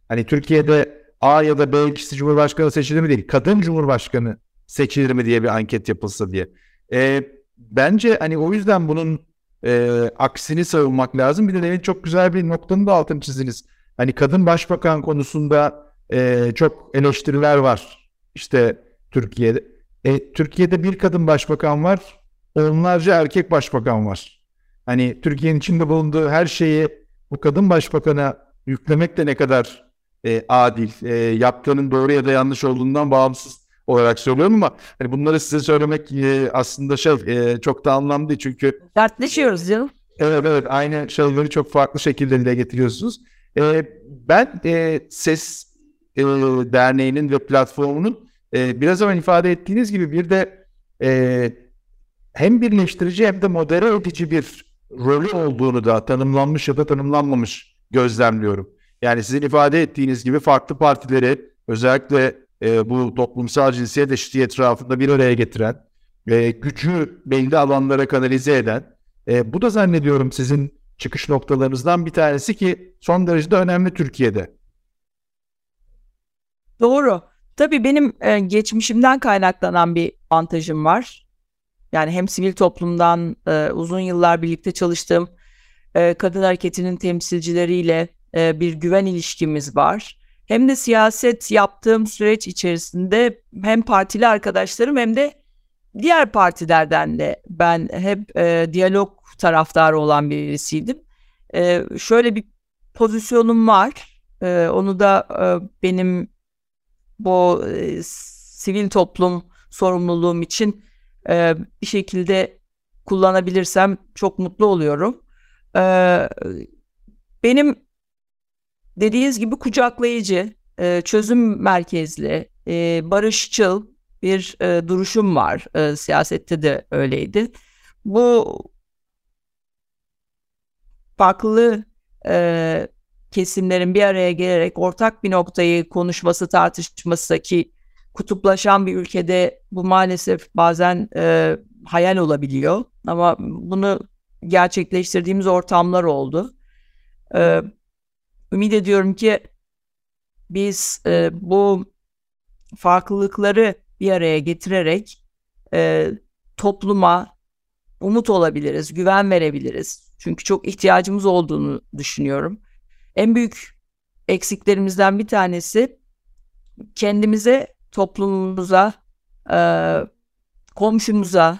Hani Türkiye'de A ya da B kişisi cumhurbaşkanı seçilir mi değil. Kadın cumhurbaşkanı seçilir mi diye bir anket yapılsa diye. E, bence hani o yüzden bunun e, aksini savunmak lazım. Bir de demin çok güzel bir noktanın da altını çizdiniz. Hani kadın başbakan konusunda e, çok eleştiriler var. İşte Türkiye'de. E, Türkiye'de bir kadın başbakan var, onlarca erkek başbakan var. Hani Türkiye'nin içinde bulunduğu her şeyi bu kadın başbakana yüklemek de ne kadar e, adil, e, yaptığının doğru ya da yanlış olduğundan bağımsız olarak söylüyorum ama hani bunları size söylemek e, aslında şey e, çok da anlamlı değil çünkü dertleşiyoruz canım. Evet evet aynı şeyleri çok farklı şekilde dile getiriyorsunuz. E, ben e, Ses e, Derneği'nin ve platformunun e, biraz evvel ifade ettiğiniz gibi bir de e, hem birleştirici hem de modere edici bir rolü olduğunu da tanımlanmış ya da tanımlanmamış gözlemliyorum. Yani sizin ifade ettiğiniz gibi farklı partileri özellikle e, bu toplumsal cinsiyet eşitliği etrafında bir araya getiren, e, gücü belli alanlara kanalize eden, e, bu da zannediyorum sizin çıkış noktalarınızdan bir tanesi ki son derece önemli Türkiye'de. Doğru. Tabii benim e, geçmişimden kaynaklanan bir avantajım var. Yani hem sivil toplumdan e, uzun yıllar birlikte çalıştığım e, kadın hareketinin temsilcileriyle e, bir güven ilişkimiz var hem de siyaset yaptığım süreç içerisinde hem partili arkadaşlarım hem de diğer partilerden de ben hep e, diyalog taraftarı olan birisiydim. E, şöyle bir pozisyonum var. E, onu da e, benim bu e, sivil toplum sorumluluğum için e, bir şekilde kullanabilirsem çok mutlu oluyorum. E, benim dediğiniz gibi kucaklayıcı, e, çözüm merkezli, e, barışçıl bir e, duruşum var. E, siyasette de öyleydi. Bu farklı e, kesimlerin bir araya gelerek ortak bir noktayı konuşması, tartışması ki kutuplaşan bir ülkede bu maalesef bazen e, hayal olabiliyor. Ama bunu gerçekleştirdiğimiz ortamlar oldu. E, ümit ediyorum ki biz e, bu farklılıkları bir araya getirerek e, topluma umut olabiliriz, güven verebiliriz. Çünkü çok ihtiyacımız olduğunu düşünüyorum. En büyük eksiklerimizden bir tanesi kendimize, toplumumuza, e, komşumuza,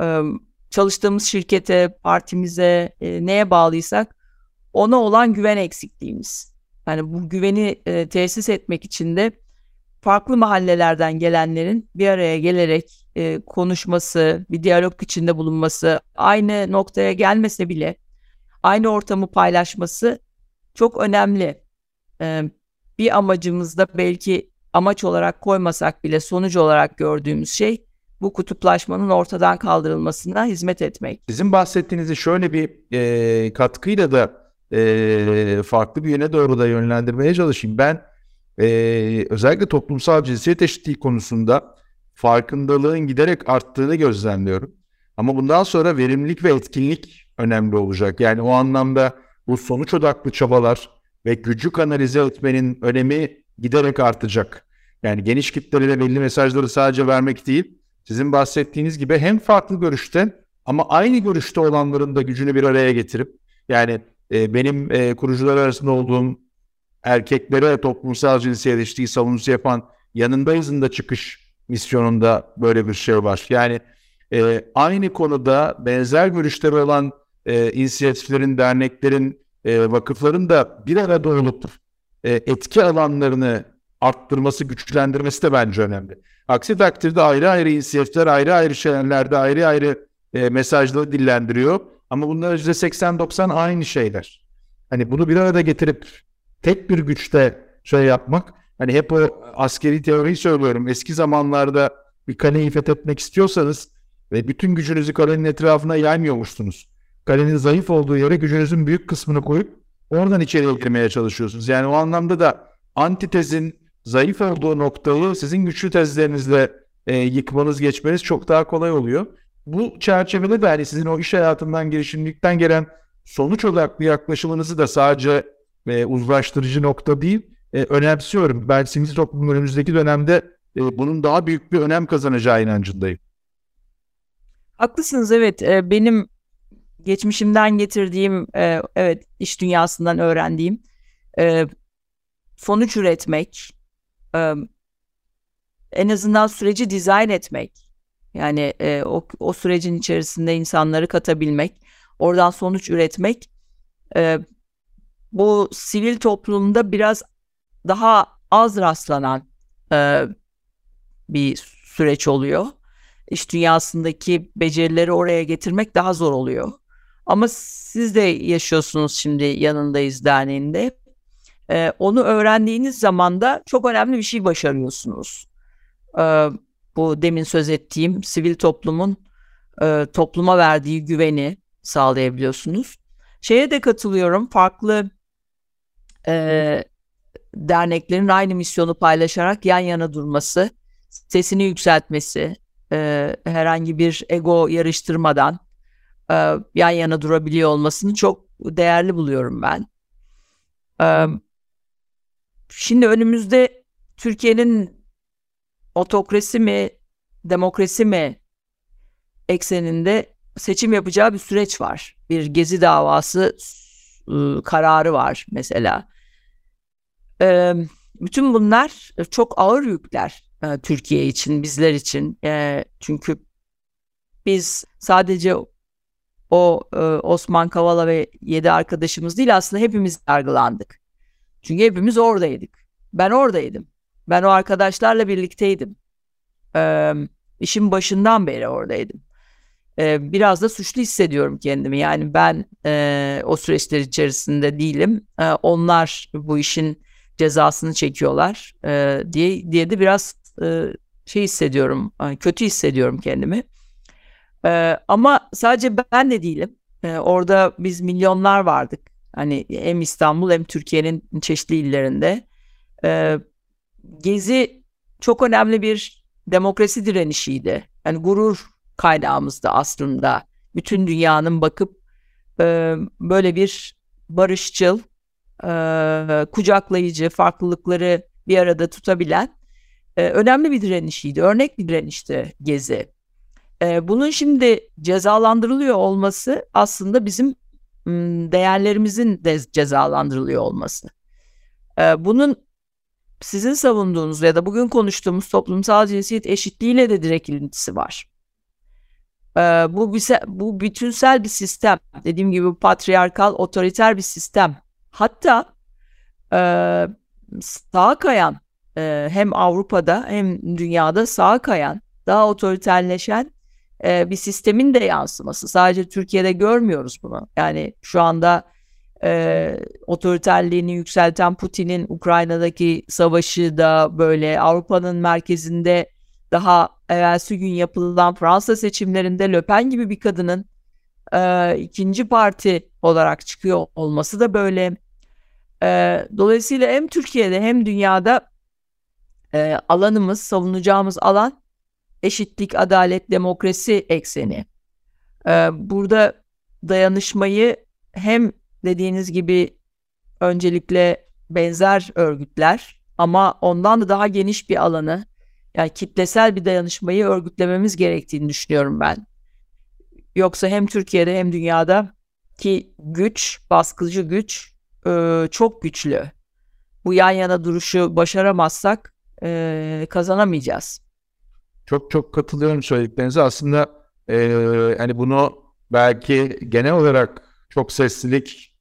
e, çalıştığımız şirkete, partimize, e, neye bağlıysak ona olan güven eksikliğimiz. Yani bu güveni e, tesis etmek için de farklı mahallelerden gelenlerin bir araya gelerek e, konuşması, bir diyalog içinde bulunması, aynı noktaya gelmese bile aynı ortamı paylaşması çok önemli. E, bir amacımızda belki amaç olarak koymasak bile sonuç olarak gördüğümüz şey bu kutuplaşmanın ortadan kaldırılmasına hizmet etmek. Sizin bahsettiğinizi şöyle bir e, katkıyla da e, farklı bir yöne doğru da yönlendirmeye çalışayım. Ben e, özellikle toplumsal cinsiyet eşitliği konusunda farkındalığın giderek arttığını gözlemliyorum. Ama bundan sonra verimlilik ve etkinlik önemli olacak. Yani o anlamda bu sonuç odaklı çabalar ve gücü kanalize etmenin önemi giderek artacak. Yani geniş kitlelere belli mesajları sadece vermek değil, sizin bahsettiğiniz gibi hem farklı görüşte ama aynı görüşte olanların da gücünü bir araya getirip yani e, benim e, kurucular arasında olduğum erkeklere toplumsal cinsiyet eşitliği savunucusu yapan yanındayızın da çıkış misyonunda böyle bir şey var. Yani e, aynı konuda benzer görüşleri olan e, inisiyatiflerin, derneklerin, e, vakıfların da bir arada olup e, etki alanlarını arttırması, güçlendirmesi de bence önemli. Aksi takdirde ayrı ayrı inisiyatifler, ayrı ayrı şeylerde ayrı ayrı e, mesajları dillendiriyor. Ama bunlar %80-90 aynı şeyler. Hani bunu bir arada getirip tek bir güçte şey yapmak, hani hep o askeri teoriyi söylüyorum. Eski zamanlarda bir kaleyi fethetmek istiyorsanız ve bütün gücünüzü kalenin etrafına yaymıyormuşsunuz. Kalenin zayıf olduğu yere gücünüzün büyük kısmını koyup oradan içeriye girmeye çalışıyorsunuz. Yani o anlamda da antitezin zayıf olduğu noktayı sizin güçlü tezlerinizle e, yıkmanız, geçmeniz çok daha kolay oluyor. Bu çerçevede de hani sizin o iş hayatından, girişimlikten gelen sonuç odaklı yaklaşımınızı da sadece e, uzlaştırıcı nokta değil, e, önemsiyorum. Ben sivil toplumun önümüzdeki dönemde e, bunun daha büyük bir önem kazanacağı inancındayım. Haklısınız evet. E, benim geçmişimden getirdiğim, e, evet iş dünyasından öğrendiğim e, sonuç üretmek, e, en azından süreci dizayn etmek, yani e, o, o sürecin içerisinde insanları katabilmek, oradan sonuç üretmek, e, bu sivil toplumda biraz daha az rastlanan e, bir süreç oluyor. İş dünyasındaki becerileri oraya getirmek daha zor oluyor. Ama siz de yaşıyorsunuz şimdi yanındayız derneğinde. Ee, onu öğrendiğiniz zaman da çok önemli bir şey başarıyorsunuz. Ee, bu demin söz ettiğim sivil toplumun e, topluma verdiği güveni sağlayabiliyorsunuz. Şeye de katılıyorum. Farklı e, derneklerin aynı misyonu paylaşarak yan yana durması, sesini yükseltmesi, e, herhangi bir ego yarıştırmadan e, yan yana durabiliyor olmasını çok değerli buluyorum ben. E, şimdi önümüzde Türkiye'nin otokrasi mi, demokrasi mi ekseninde seçim yapacağı bir süreç var. Bir gezi davası e, kararı var mesela. E, bütün bunlar çok ağır yükler e, Türkiye için, bizler için. E, çünkü biz sadece o e, Osman Kavala ve yedi arkadaşımız değil aslında hepimiz yargılandık. Çünkü hepimiz oradaydık. Ben oradaydım. Ben o arkadaşlarla birlikteydim. E, işin başından beri oradaydım. E, biraz da suçlu hissediyorum kendimi. Yani ben e, o süreçler içerisinde değilim. E, onlar bu işin cezasını çekiyorlar e, diye diye de biraz e, şey hissediyorum, kötü hissediyorum kendimi. E, ama sadece ben de değilim. E, orada biz milyonlar vardık. Hani hem İstanbul hem Türkiye'nin çeşitli illerinde. E, Gezi çok önemli bir demokrasi direnişiydi. Yani gurur kaynağımızdı aslında. Bütün dünyanın bakıp e, böyle bir barışçıl, e, kucaklayıcı, farklılıkları bir arada tutabilen e, önemli bir direnişiydi. Örnek bir direnişti Gezi. E, bunun şimdi cezalandırılıyor olması aslında bizim değerlerimizin de cezalandırılıyor olması. E, bunun sizin savunduğunuz ya da bugün konuştuğumuz toplumsal cinsiyet eşitliğiyle de direkt ilintisi var. Ee, bu, bu bütünsel bir sistem. Dediğim gibi patriarkal, otoriter bir sistem. Hatta e, sağa kayan e, hem Avrupa'da hem dünyada sağa kayan, daha otoriterleşen e, bir sistemin de yansıması. Sadece Türkiye'de görmüyoruz bunu. Yani şu anda e, otoriterliğini yükselten Putin'in Ukrayna'daki savaşı da böyle Avrupa'nın merkezinde daha evvelsi gün yapılan Fransa seçimlerinde Le Pen gibi bir kadının e, ikinci parti olarak çıkıyor olması da böyle. E, dolayısıyla hem Türkiye'de hem dünyada e, alanımız, savunacağımız alan eşitlik, adalet, demokrasi ekseni. E, burada dayanışmayı hem dediğiniz gibi öncelikle benzer örgütler ama ondan da daha geniş bir alanı yani kitlesel bir dayanışmayı örgütlememiz gerektiğini düşünüyorum ben. Yoksa hem Türkiye'de hem dünyada ki güç, baskıcı güç e, çok güçlü. Bu yan yana duruşu başaramazsak e, kazanamayacağız. Çok çok katılıyorum söylediklerinize. Aslında e, hani bunu belki genel olarak çok seslilik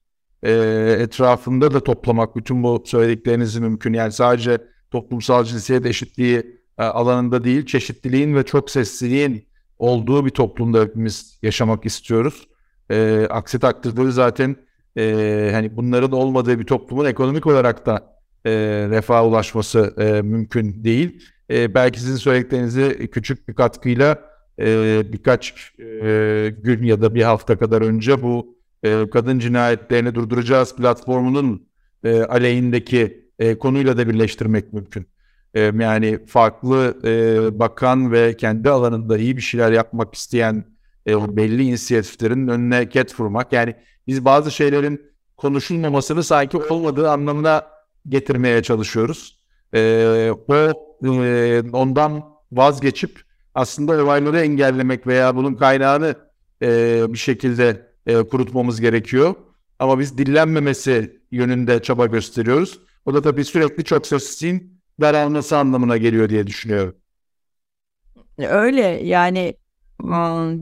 e, etrafında da toplamak bütün bu söylediklerinizi mümkün. Yani sadece toplumsal cinsiyet eşitliği e, alanında değil, çeşitliliğin ve çok sesliliğin olduğu bir toplumda hepimiz yaşamak istiyoruz. E, aksi takdirde zaten e, hani bunların olmadığı bir toplumun ekonomik olarak da e, refaha ulaşması e, mümkün değil. E, belki sizin söylediklerinizi küçük bir katkıyla e, birkaç e, gün ya da bir hafta kadar önce bu e, kadın cinayetlerini durduracağız platformunun e, aleyhindeki e, konuyla da birleştirmek mümkün. E, yani farklı e, bakan ve kendi alanında iyi bir şeyler yapmak isteyen e, belli inisiyatiflerin önüne ket vurmak. Yani biz bazı şeylerin konuşulmamasını sanki olmadığı anlamına getirmeye çalışıyoruz. E, o e, ondan vazgeçip aslında olayları engellemek veya bunun kaynağını e, bir şekilde e, kurutmamız gerekiyor. Ama biz dillenmemesi yönünde çaba gösteriyoruz. O da tabii sürekli çok sesliğin daralması anlamına geliyor diye düşünüyorum. Öyle yani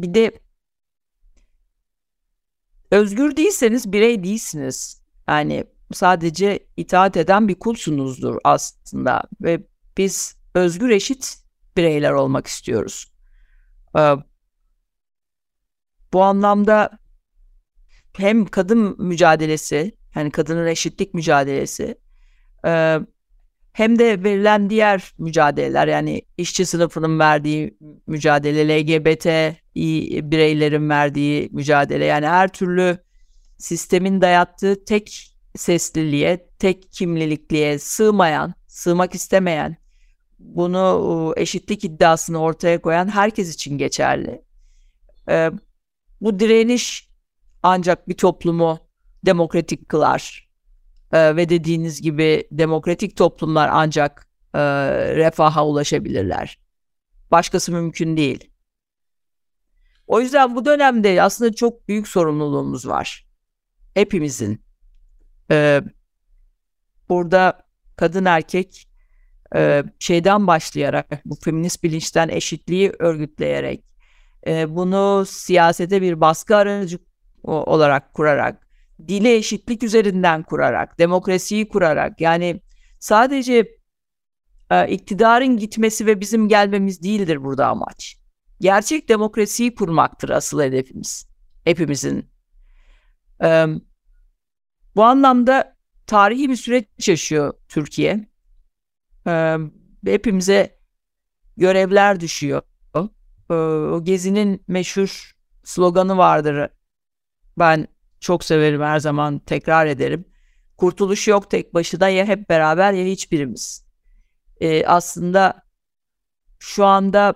bir de özgür değilseniz birey değilsiniz. Yani sadece itaat eden bir kulsunuzdur aslında ve biz özgür eşit bireyler olmak istiyoruz. Bu anlamda hem kadın mücadelesi yani kadının eşitlik mücadelesi hem de verilen diğer mücadeleler yani işçi sınıfının verdiği mücadele, LGBT bireylerin verdiği mücadele yani her türlü sistemin dayattığı tek sesliliğe, tek kimlilikliğe sığmayan, sığmak istemeyen, bunu eşitlik iddiasını ortaya koyan herkes için geçerli. bu direniş ancak bir toplumu demokratik kılar ve dediğiniz gibi demokratik toplumlar ancak refaha ulaşabilirler. Başkası mümkün değil. O yüzden bu dönemde aslında çok büyük sorumluluğumuz var. Hepimizin. Ee, burada kadın erkek e, şeyden başlayarak, bu feminist bilinçten eşitliği örgütleyerek, e, bunu siyasete bir baskı aracı olarak kurarak, dile eşitlik üzerinden kurarak, demokrasiyi kurarak yani sadece e, iktidarın gitmesi ve bizim gelmemiz değildir burada amaç. Gerçek demokrasiyi kurmaktır asıl hedefimiz. Hepimizin. E, bu anlamda tarihi bir süreç yaşıyor Türkiye. E, hepimize görevler düşüyor. E, o Gezi'nin meşhur sloganı vardır. Ben çok severim her zaman tekrar ederim. Kurtuluş yok tek başına ya hep beraber ya hiçbirimiz. Ee, aslında şu anda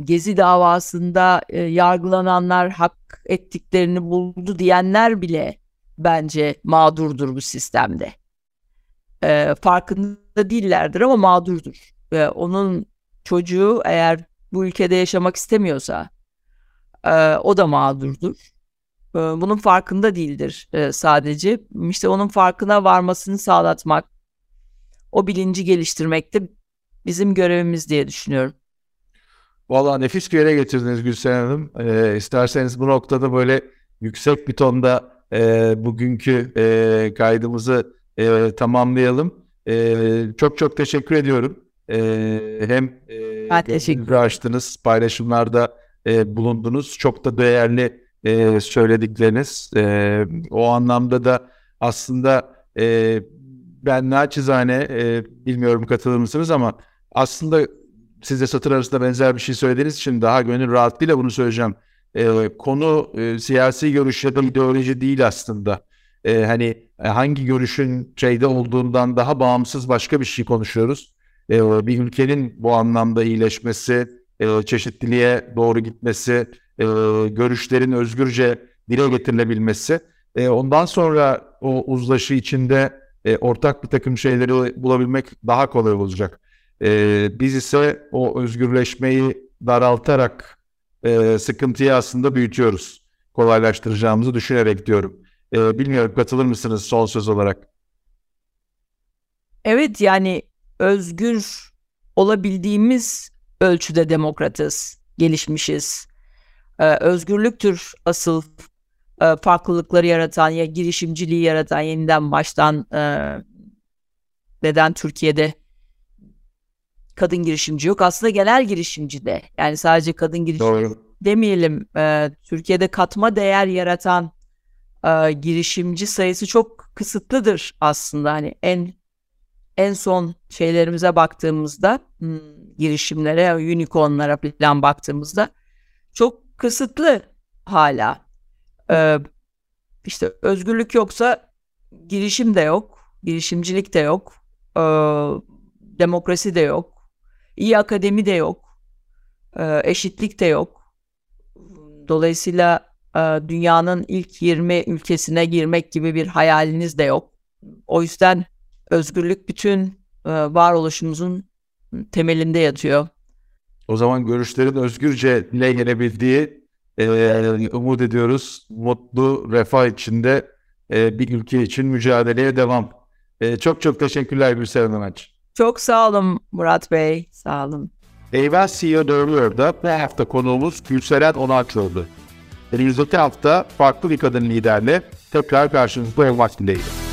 Gezi davasında e, yargılananlar hak ettiklerini buldu diyenler bile bence mağdurdur bu sistemde. E, farkında değillerdir ama mağdurdur. E, onun çocuğu eğer bu ülkede yaşamak istemiyorsa e, o da mağdurdur bunun farkında değildir sadece. İşte onun farkına varmasını sağlatmak, o bilinci geliştirmek de bizim görevimiz diye düşünüyorum. Valla nefis bir yere getirdiniz Gülsen Hanım. Ee, isterseniz bu noktada böyle yüksek bir tonda e, bugünkü e, kaydımızı e, tamamlayalım. Ee, çok çok teşekkür ediyorum. Ee, hem e, teşekkür açtınız, paylaşımlarda e, bulundunuz. Çok da değerli e, söyledikleriniz. E, o anlamda da aslında e, ben naçizane e, bilmiyorum katılır mısınız ama aslında siz de satır arasında benzer bir şey söylediğiniz için daha gönül rahatlığıyla bunu söyleyeceğim. E, konu e, siyasi görüş ya da ideoloji değil aslında. E, hani hangi görüşün şeyde olduğundan daha bağımsız başka bir şey konuşuyoruz. E, bir ülkenin bu anlamda iyileşmesi, e, çeşitliliğe doğru gitmesi, e, görüşlerin özgürce dile getirilebilmesi. E, ondan sonra o uzlaşı içinde e, ortak bir takım şeyleri bulabilmek daha kolay olacak. E, biz ise o özgürleşmeyi daraltarak e, sıkıntıyı aslında büyütüyoruz. Kolaylaştıracağımızı düşünerek diyorum. E, bilmiyorum katılır mısınız son söz olarak? Evet yani özgür olabildiğimiz ölçüde demokratız, gelişmişiz. Ee, özgürlüktür asıl e, farklılıkları yaratan ya girişimciliği yaratan yeniden baştan e, neden Türkiye'de kadın girişimci yok? Aslında genel girişimci de. Yani sadece kadın girişimci Doğru. demeyelim. E, Türkiye'de katma değer yaratan e, girişimci sayısı çok kısıtlıdır aslında. Hani en en son şeylerimize baktığımızda hmm, girişimlere, unicornlara falan baktığımızda çok kısıtlı hala. Ee, işte özgürlük yoksa girişim de yok, girişimcilik de yok, ee, demokrasi de yok, iyi akademi de yok, ee, eşitlik de yok. Dolayısıyla e, dünyanın ilk 20 ülkesine girmek gibi bir hayaliniz de yok. O yüzden özgürlük bütün e, varoluşumuzun temelinde yatıyor. O zaman görüşlerin özgürce dile gelebildiği e, umut ediyoruz. Mutlu, refah içinde e, bir ülke için mücadeleye devam. E, çok çok teşekkürler Gülseren Anaç. Çok sağ olun Murat Bey. Sağ olun. Eyvah CEO Dörlüyor'da bu hafta konuğumuz Gülseren Onaklı'ydı. Önümüzdeki hafta farklı bir kadın liderle tekrar karşınızda olmak dileğiyle.